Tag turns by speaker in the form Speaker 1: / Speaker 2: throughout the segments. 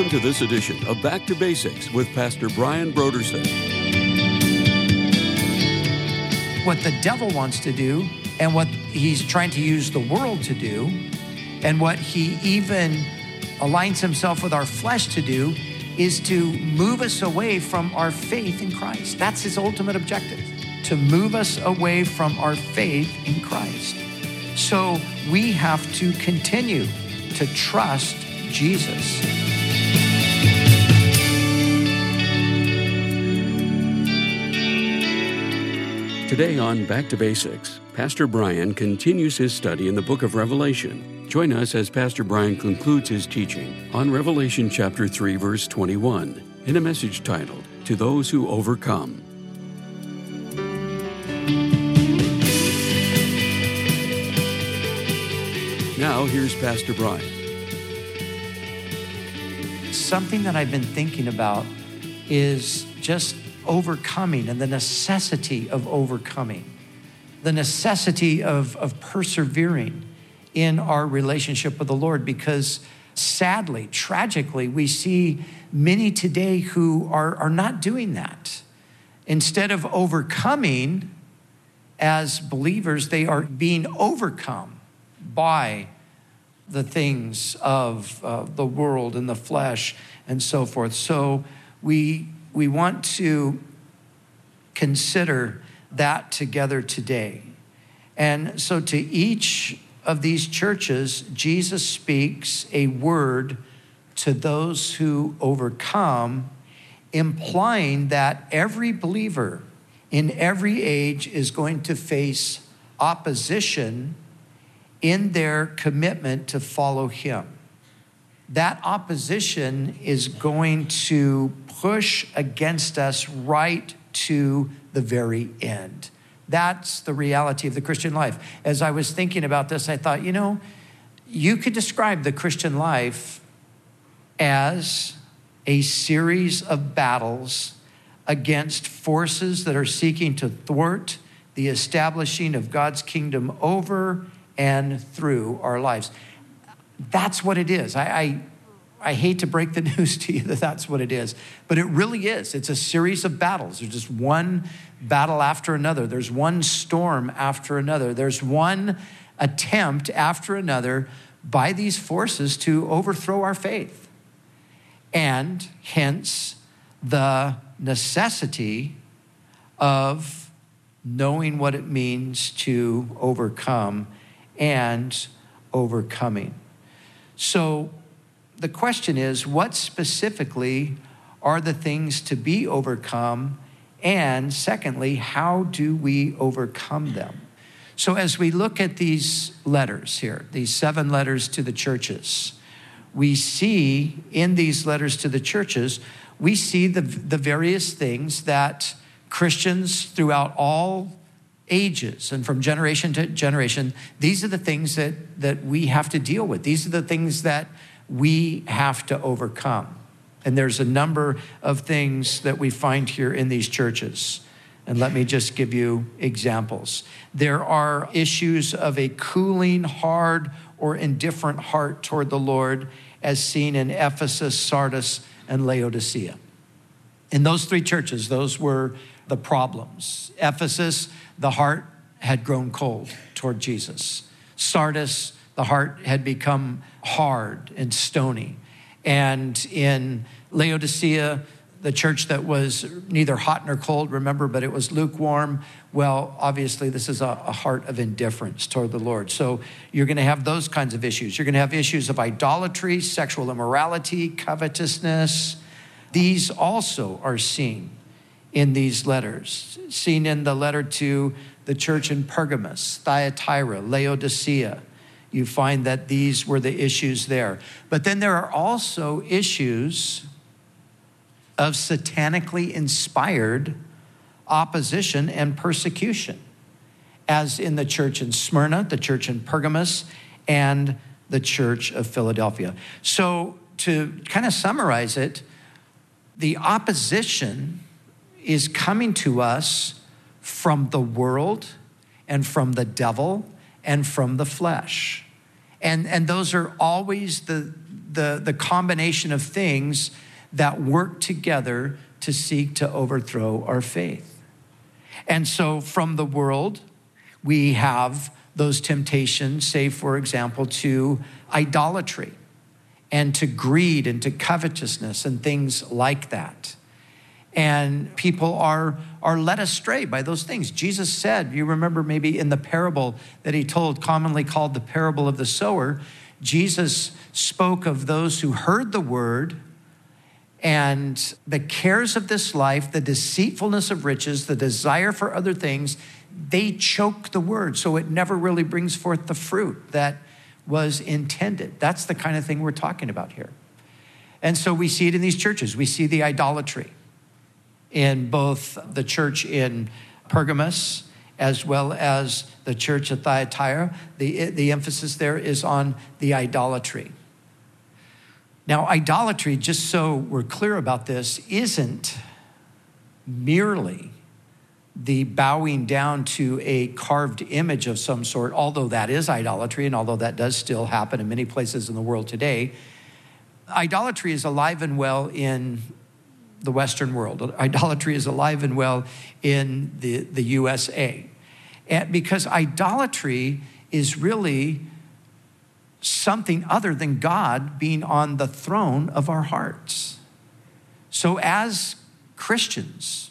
Speaker 1: Welcome to this edition of Back to Basics with Pastor Brian Broderson.
Speaker 2: What the devil wants to do, and what he's trying to use the world to do, and what he even aligns himself with our flesh to do, is to move us away from our faith in Christ. That's his ultimate objective to move us away from our faith in Christ. So we have to continue to trust Jesus.
Speaker 1: Today on Back to Basics, Pastor Brian continues his study in the book of Revelation. Join us as Pastor Brian concludes his teaching on Revelation chapter 3 verse 21 in a message titled To Those Who Overcome. Now here's Pastor Brian.
Speaker 2: Something that I've been thinking about is just overcoming and the necessity of overcoming, the necessity of, of persevering in our relationship with the Lord because sadly, tragically, we see many today who are, are not doing that. Instead of overcoming as believers, they are being overcome by the things of uh, the world and the flesh and so forth. So we, we want to consider that together today. And so to each of these churches, Jesus speaks a word to those who overcome, implying that every believer in every age is going to face opposition in their commitment to follow Him. That opposition is going to push against us right to the very end. That's the reality of the Christian life. As I was thinking about this, I thought, you know, you could describe the Christian life as a series of battles against forces that are seeking to thwart the establishing of God's kingdom over and through our lives. That's what it is. I, I, I, hate to break the news to you that that's what it is, but it really is. It's a series of battles. There's just one battle after another, there's one storm after another, there's one attempt after another by these forces to overthrow our faith. And hence the necessity of knowing what it means to overcome and overcoming. So the question is what specifically are the things to be overcome? And secondly, how do we overcome them? So, as we look at these letters here, these seven letters to the churches, we see in these letters to the churches, we see the, the various things that Christians throughout all ages and from generation to generation, these are the things that, that we have to deal with. These are the things that we have to overcome. And there's a number of things that we find here in these churches. And let me just give you examples. There are issues of a cooling, hard, or indifferent heart toward the Lord, as seen in Ephesus, Sardis, and Laodicea. In those three churches, those were the problems. Ephesus, the heart had grown cold toward Jesus. Sardis, the heart had become hard and stony. And in Laodicea, the church that was neither hot nor cold, remember, but it was lukewarm. Well, obviously, this is a, heart of indifference toward the Lord. So you're going to have those kinds of issues. You're going to have issues of idolatry, sexual immorality, covetousness. These also are seen in these letters, seen in the letter to the church in Pergamos, Thyatira, Laodicea. You find that these were the issues there. But then there are also issues of satanically inspired opposition and persecution, as in the church in Smyrna, the church in Pergamos, and the church of Philadelphia. So, to kind of summarize it, the opposition is coming to us from the world and from the devil and from the flesh. And, and those are always the, the, the combination of things that work together to seek to overthrow our faith. And so from the world, we have those temptations, say, for example, to idolatry and to greed and to covetousness and things like that. And people are, are led astray by those things. Jesus said, you remember maybe in the parable that he told, commonly called the parable of the sower, Jesus spoke of those who heard the word and the cares of this life, the deceitfulness of riches, the desire for other things, they choke the word. So it never really brings forth the fruit that was intended. That's the kind of thing we're talking about here. And so we see it in these churches. We see the idolatry in both the church in Pergamos as well as the church at Thyatira. The, the emphasis there is on the idolatry. Now, idolatry, just so we're clear about this, isn't merely the bowing down to a carved image of some sort, although that is idolatry, and although that does still happen in many places in the world today. Idolatry is alive and well in the Western world. Idolatry is alive and well in the, the USA. And because idolatry is really something other than God being on the throne of our hearts. So, as Christians,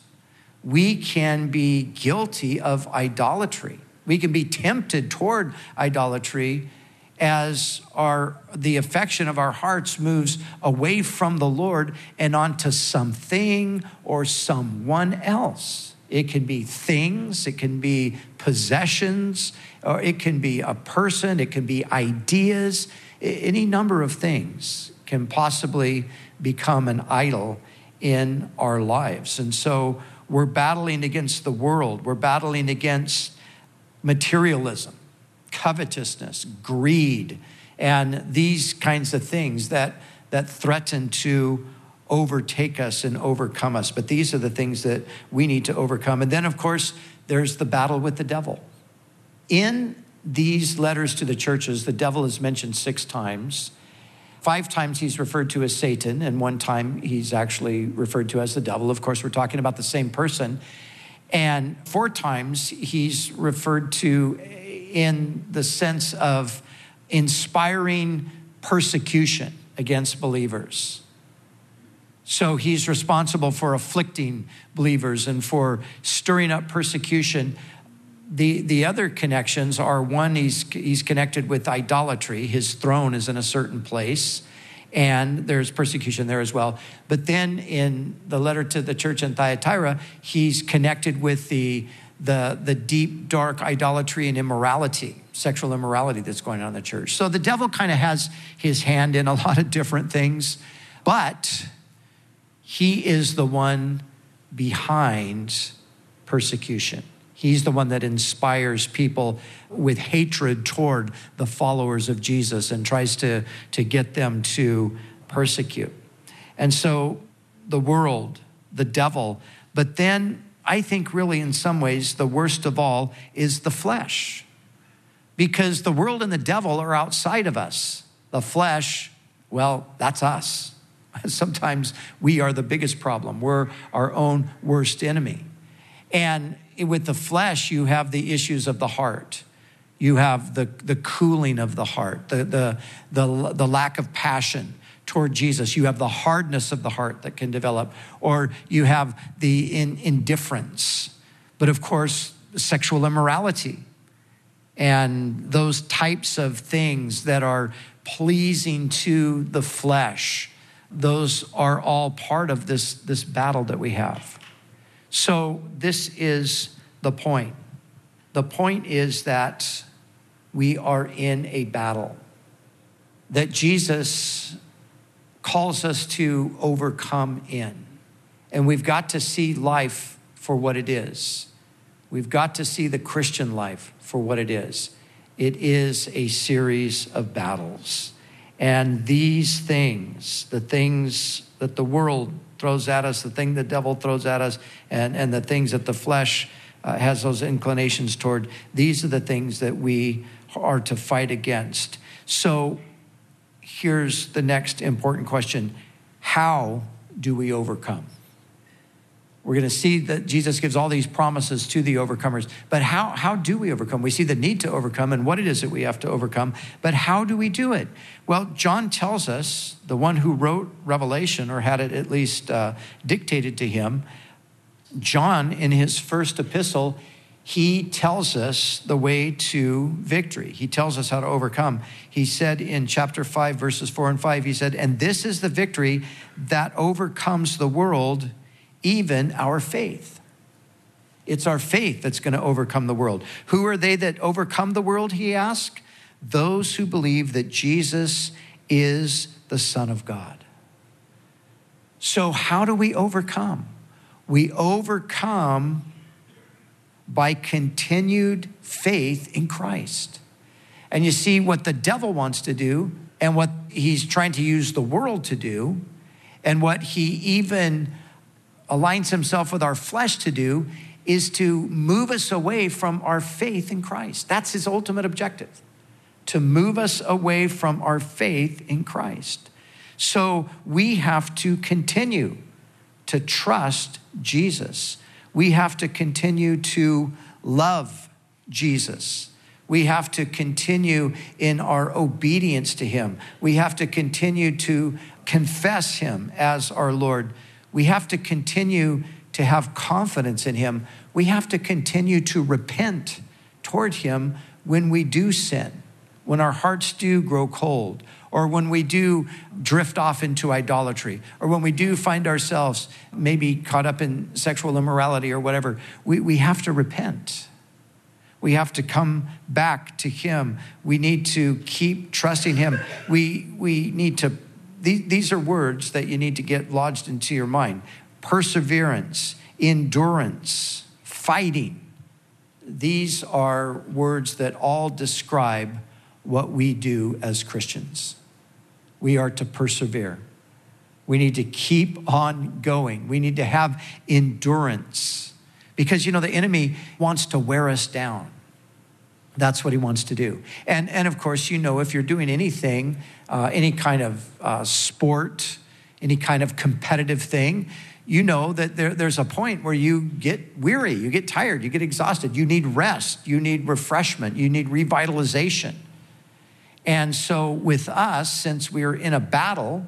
Speaker 2: we can be guilty of idolatry. We can be tempted toward idolatry as our the affection of our hearts moves away from the Lord and onto something or someone else. It can be things, it can be possessions, or it can be a person, it can be ideas, any number of things can possibly become an idol in our lives. And so we're battling against the world, we're battling against materialism covetousness, greed, and these kinds of things that, that threaten to overtake us and overcome us. But these are the things that we need to overcome. And then, of course, there's the battle with the devil. In these letters to the churches, the devil is mentioned six times. Five times he's referred to as Satan, and one time he's actually referred to as the devil. Of course, we're talking about the same person. And four times he's referred to in the sense of inspiring persecution against believers. So he's responsible for afflicting believers and for stirring up persecution. The, the other connections are one, he's, he's connected with idolatry. His throne is in a certain place, and there's persecution there as well. But then in the letter to the church in Thyatira, he's connected with the the, the deep, dark idolatry and immorality, sexual immorality that's going on in the church. So the devil kind of has his hand in a lot of different things, but he is the one behind persecution. He's the one that inspires people with hatred toward the followers of Jesus and tries to, to get them to persecute. And so the world, the devil, but then I think, really, in some ways, the worst of all is the flesh. Because the world and the devil are outside of us. The flesh, well, that's us. Sometimes we are the biggest problem, we're our own worst enemy. And with the flesh, you have the issues of the heart. You have the, the cooling of the heart, the, the, the, the lack of passion toward Jesus. You have the hardness of the heart that can develop, or you have the in, indifference. But of course, sexual immorality and those types of things that are pleasing to the flesh, those are all part of this, this battle that we have. So, this is the point. The point is that we are in a battle, that Jesus calls us to overcome in. And we've got to see life for what it is. We've got to see the Christian life for what it is. It is a series of battles. And these things, the things that the world throws at us, the thing the devil throws at us, and, and the things that the flesh uh, has those inclinations toward, these are the things that we are to fight against. So here's the next important question How do we overcome? We're going to see that Jesus gives all these promises to the overcomers. But how, how do we overcome? We see the need to overcome and what it is that we have to overcome. But how do we do it? Well, John tells us, the one who wrote Revelation, or had it at least uh, dictated to him, John, in his first epistle, he tells us the way to victory. He tells us how to overcome. He said in chapter 5, verses 4 and 5, he said, And this is the victory that overcomes the world even our faith. It's our faith that's going to overcome the world. Who are they that overcome the world, he asked? Those who believe that Jesus is the Son of God. So, how do we overcome? We overcome by continued faith in Christ. And you see, what the devil wants to do, and what he's trying to use the world to do, and what he even aligns himself with our flesh to do is to move us away from our faith in Christ. That's his ultimate objective, to move us away from our faith in Christ. So we have to continue to trust Jesus. We have to continue to love Jesus. We have to continue in our obedience to him. We have to continue to confess him as our Lord we have to continue to have confidence in Him. We have to continue to repent toward Him when we do sin, when our hearts do grow cold, or when we do drift off into idolatry, or when we do find ourselves maybe caught up in sexual immorality or whatever. We, we have to repent. We have to come back to Him. We need to keep trusting Him. We, we need to these these are words that you need to get lodged into your mind perseverance, endurance, fighting. These are words that all describe what we do as Christians. We are to persevere. We need to keep on going. We need to have endurance because, you know, the enemy wants to wear us down. That's what he wants to do. And, and of course, you know, if you're doing anything, uh, any kind of uh, sport, any kind of competitive thing, you know that there, there's a point where you get weary, you get tired, you get exhausted, you need rest, you need refreshment, you need revitalization. And so, with us, since we're in a battle,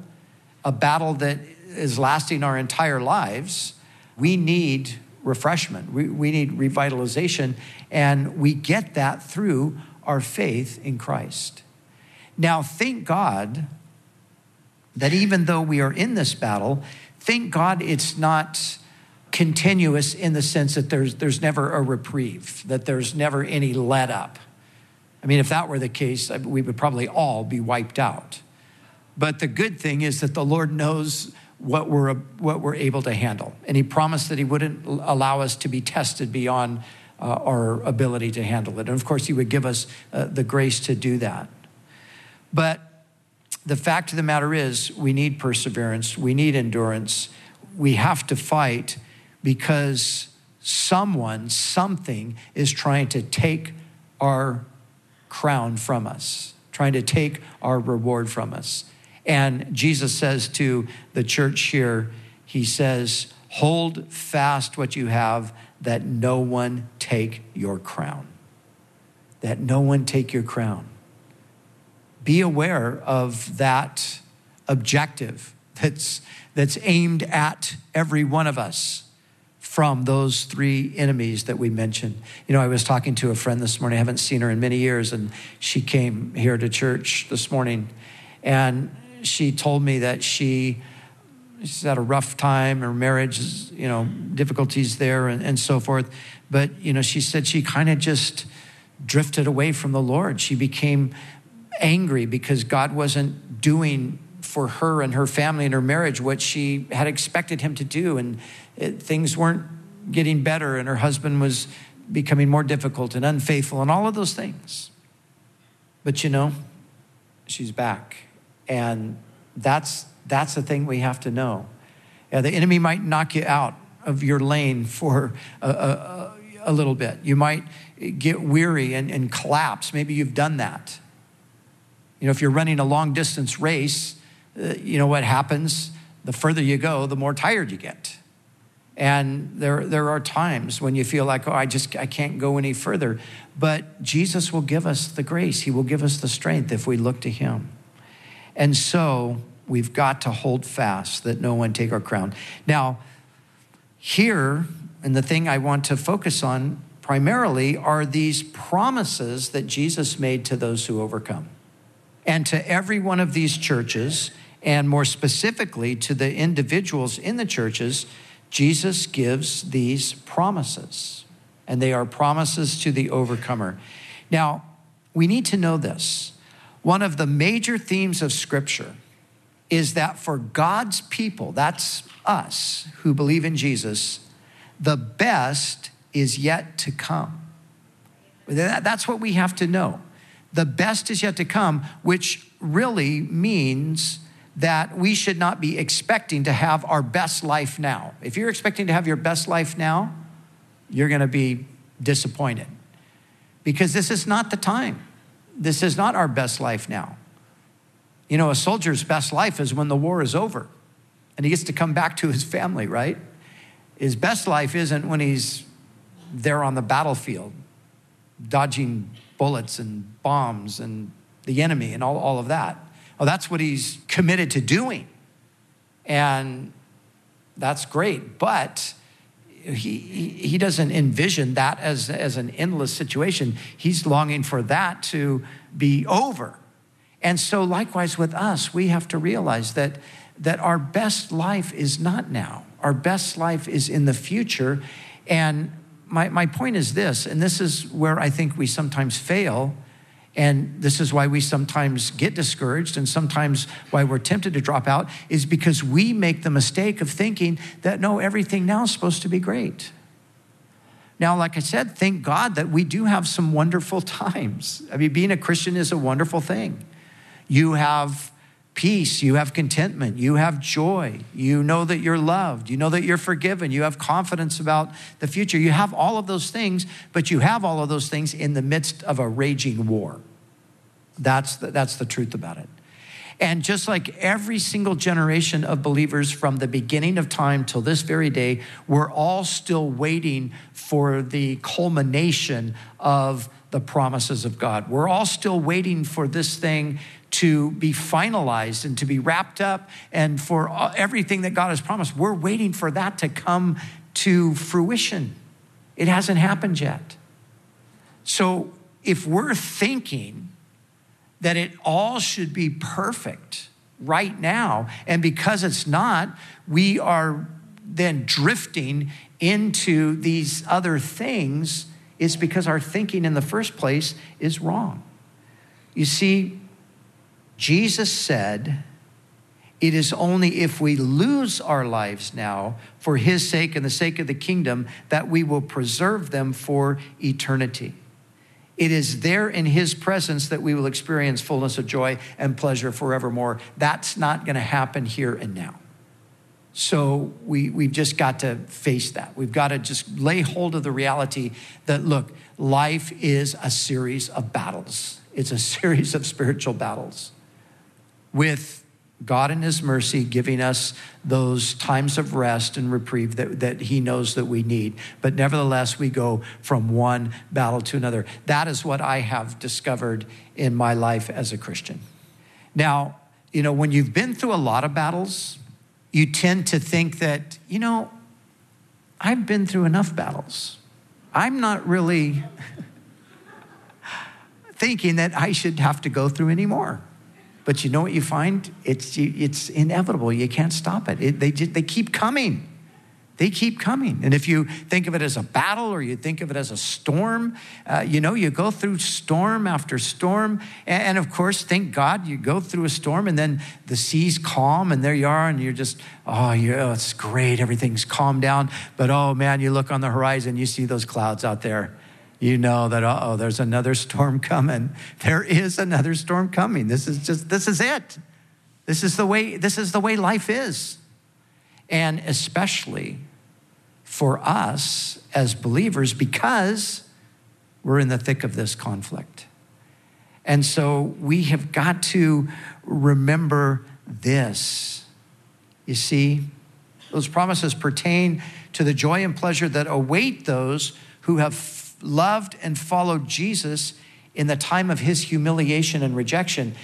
Speaker 2: a battle that is lasting our entire lives, we need refreshment. We, we need revitalization, and we get that through our faith in Christ. Now, thank God that even though we are in this battle, thank God it's not continuous in the sense that there's, there's never a reprieve, that there's never any let up. I mean, if that were the case, we would probably all be wiped out. But the good thing is that the Lord knows what we're, what we're able to handle. And he promised that he wouldn't allow us to be tested beyond uh, our ability to handle it. And of course, he would give us uh, the grace to do that. But the fact of the matter is, we need perseverance, we need endurance, we have to fight because someone, something is trying to take our crown from us, trying to take our reward from us. And Jesus says to the church here, He says, Hold fast what you have, that no one take your crown. That no one take your crown. Be aware of that objective that's, that's aimed at every one of us from those three enemies that we mentioned. You know, I was talking to a friend this morning, I haven't seen her in many years, and she came here to church this morning. And she told me that she she's had a rough time. Her marriage is you know difficulties there and, and so forth. But you know she said she kind of just drifted away from the lord. She became angry because god wasn't doing for her and her family and her marriage what she had expected him to do. And it, things weren't getting better and her husband was becoming more difficult and unfaithful and all of those things but you know she's back and that's, that's the thing we have to know. Yeah, the enemy might knock you out of your lane for a, a, a little bit. You might get weary and, and collapse. Maybe you've done that. You know, if you're running a long distance race, uh, you know what happens? The further you go, the more tired you get. And there, there are times when you feel like, oh, I just I can't go any further. But Jesus will give us the grace. He will give us the strength if we look to Him. And so we've got to hold fast that no one take our crown. Now, here, and the thing I want to focus on primarily are these promises that Jesus made to those who overcome. And to every one of these churches, and more specifically to the individuals in the churches, Jesus gives these promises. And they are promises to the overcomer. Now, we need to know this. One of the major themes of Scripture is that for God's people, that's us who believe in Jesus, the best is yet to come. That's what we have to know. The best is yet to come, which really means that we should not be expecting to have our best life now. If you're expecting to have your best life now, you're going to be disappointed because this is not the time. This is not our best life now. You know, a soldier's best life is when the war is over and he gets to come back to his family, right? His best life isn't when he's there on the battlefield, dodging bullets and bombs and the enemy and all, all of that. Oh, that's what he's committed to doing. And that's great. But he, he doesn't envision that as, as an endless situation. He's longing for that to be over. And so, likewise with us, we have to realize that, that our best life is not now. Our best life is in the future. And my, my point is this, and this is where I think we sometimes fail and this is why we sometimes get discouraged and sometimes why we're tempted to drop out is because we make the mistake of thinking that no, everything now is supposed to be great. Now, like I said, thank God that we do have some wonderful times. I mean, being a Christian is a wonderful thing. You have peace, you have contentment, you have joy, you know that you're loved, you know that you're forgiven, you have confidence about the future. You have all of those things, but you have all of those things in the midst of a raging war. That's the, that's the truth about it. And just like every single generation of believers from the beginning of time till this very day, we're all still waiting for the culmination of the promises of God. We're all still waiting for this thing to be finalized and to be wrapped up and for everything that God has promised. We're waiting for that to come to fruition. It hasn't happened yet. So if we're thinking that it all should be perfect right now, and because it's not, we are then drifting into these other things, it's because our thinking in the first place is wrong. You see, Jesus said, It is only if we lose our lives now for his sake and the sake of the kingdom that we will preserve them for eternity. It is there in his presence that we will experience fullness of joy and pleasure forevermore. That's not going to happen here and now. So we, we've just got to face that. We've got to just lay hold of the reality that, look, life is a series of battles, it's a series of spiritual battles with God in His mercy giving us those times of rest and reprieve that, that He knows that we need. But nevertheless, we go from one battle to another. That is what I have discovered in my life as a Christian. Now, you know, when you've been through a lot of battles, you tend to think that, you know, I've been through enough battles. I'm not really thinking that I should have to go through any more. But you know what you find? It's, it's inevitable. You can't stop it. it they, they keep coming. They keep coming. And if you think of it as a battle or you think of it as a storm, uh, you know, you go through storm after storm. And, and, of course, thank God you go through a storm and then the sea's calm and there you are and you're just, oh, yeah, oh, it's great. Everything's calmed down. But oh man, you look on the horizon, you see those clouds out there you know that, oh, there's another storm coming. There is another storm coming. This is just, this is it. This is the way, this is the way life is. And especially for us as believers, because we're in the thick of this conflict. And so we have got to remember this. You see, those promises pertain to the joy and pleasure that await those who have loved and followed Jesus in the time of his humiliation and rejection.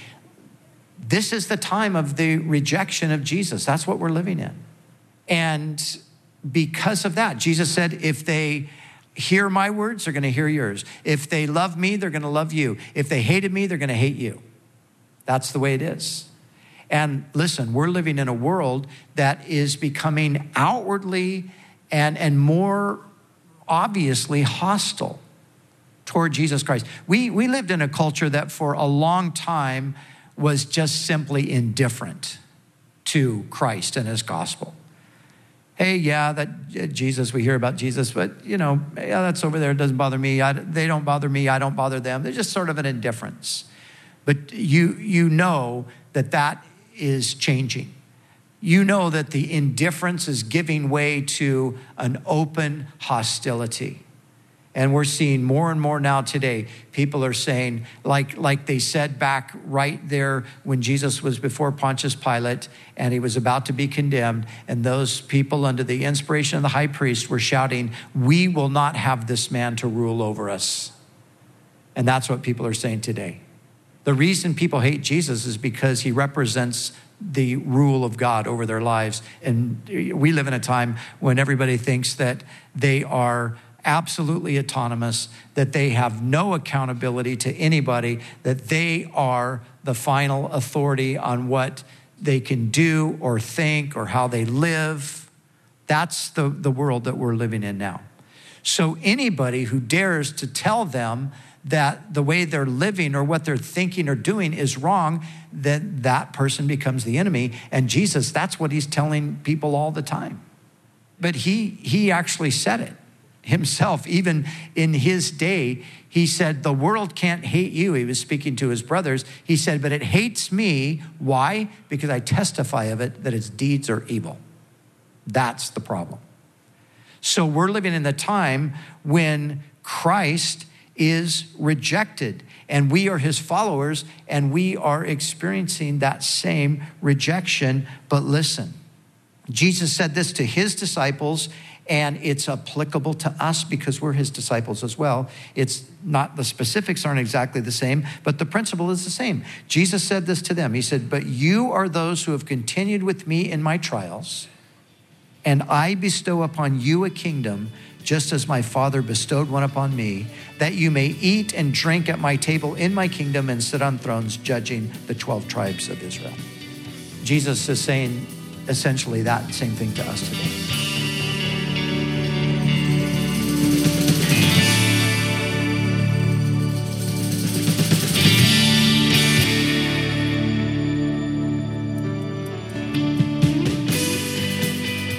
Speaker 2: This is the time of the rejection of Jesus. That's what we're living in. And because of that, Jesus said, if they hear my words, they're going to hear yours. If they love me, they're going to love you. If they hated me, they're going to hate you. That's the way it is. And listen, we're living in a world that is becoming outwardly and, and more obviously hostile toward Jesus Christ. We, we lived in a culture that for a long time was just simply indifferent to Christ and his gospel. Hey, yeah, that uh, Jesus, we hear about Jesus, but you know, yeah, that's over there. It doesn't bother me. I, they don't bother me. I don't bother them. They're just sort of an indifference. But you, you know that that is changing. You know that the indifference is giving way to an open hostility. And we're seeing more and more now today. People are saying, like, like they said back right there when Jesus was before Pontius Pilate and he was about to be condemned, and those people, under the inspiration of the high priest, were shouting, We will not have this man to rule over us. And that's what people are saying today. The reason people hate Jesus is because he represents the rule of God over their lives. And we live in a time when everybody thinks that they are absolutely autonomous, that they have no accountability to anybody, that they are the final authority on what they can do or think or how they live. That's the, the world that we're living in now. So, anybody who dares to tell them that the way they're living or what they're thinking or doing is wrong, then that person becomes the enemy. And Jesus, that's what he's telling people all the time. But he, he actually said it himself, even in his day, he said, The world can't hate you. He was speaking to his brothers. He said, But it hates me. Why? Because I testify of it that its deeds are evil. That's the problem. So we're living in the time when Christ is rejected and we are his followers and we are experiencing that same rejection. But listen, Jesus said this to his disciples and it's applicable to us because we're his disciples as well. It's not, the specifics aren't exactly the same, but the principle is the same. Jesus said this to them He said, But you are those who have continued with me in my trials, and I bestow upon you a kingdom, just as my Father bestowed one upon me, that you may eat and drink at my table in my kingdom and sit on thrones judging the 12 tribes of Israel. Jesus is saying essentially that same thing to us today.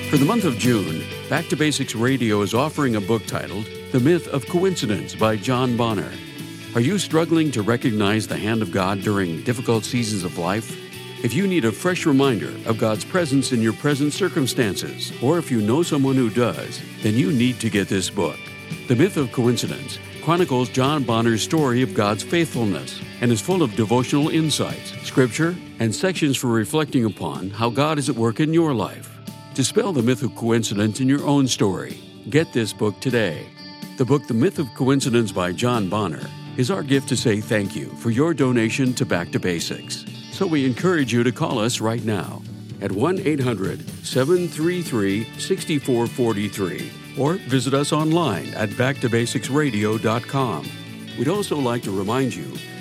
Speaker 1: For the month of June, Back to Basics Radio is offering a book titled The Myth of Coincidence by John Bonner. Are you struggling to recognize the hand of God during difficult seasons of life? If you need a fresh reminder of God's presence in your present circumstances, or if you know someone who does, then you need to get this book. The Myth of Coincidence chronicles John Bonner's story of God's faithfulness and is full of devotional insights, scripture, and sections for reflecting upon how God is at work in your life. Dispel the myth of coincidence in your own story. Get this book today. The book The Myth of Coincidence by John Bonner is our gift to say thank you for your donation to Back to Basics. So we encourage you to call us right now at 1 800 733 6443 or visit us online at backtobasicsradio.com. We'd also like to remind you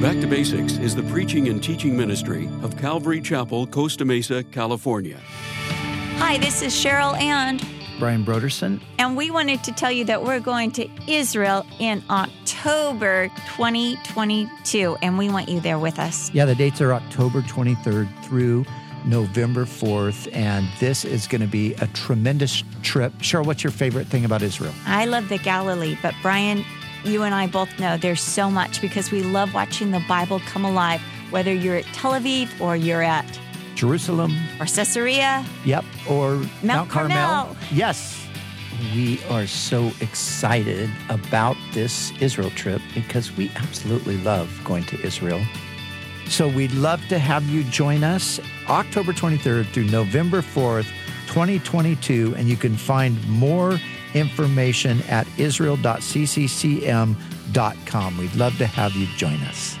Speaker 1: Back to Basics is the preaching and teaching ministry of Calvary Chapel, Costa Mesa, California.
Speaker 3: Hi, this is Cheryl and
Speaker 2: Brian Broderson.
Speaker 3: And we wanted to tell you that we're going to Israel in October 2022, and we want you there with us.
Speaker 2: Yeah, the dates are October 23rd through November 4th, and this is going to be a tremendous trip. Cheryl, what's your favorite thing about Israel?
Speaker 3: I love the Galilee, but Brian, you and I both know there's so much because we love watching the Bible come alive, whether you're at Tel Aviv or you're at
Speaker 2: Jerusalem
Speaker 3: or Caesarea.
Speaker 2: Yep, or
Speaker 3: Mount,
Speaker 2: Mount Carmel.
Speaker 3: Carmel.
Speaker 2: Yes. We are so excited about this Israel trip because we absolutely love going to Israel. So we'd love to have you join us October 23rd through November 4th, 2022. And you can find more information at israel.cccm.com. We'd love to have you join us.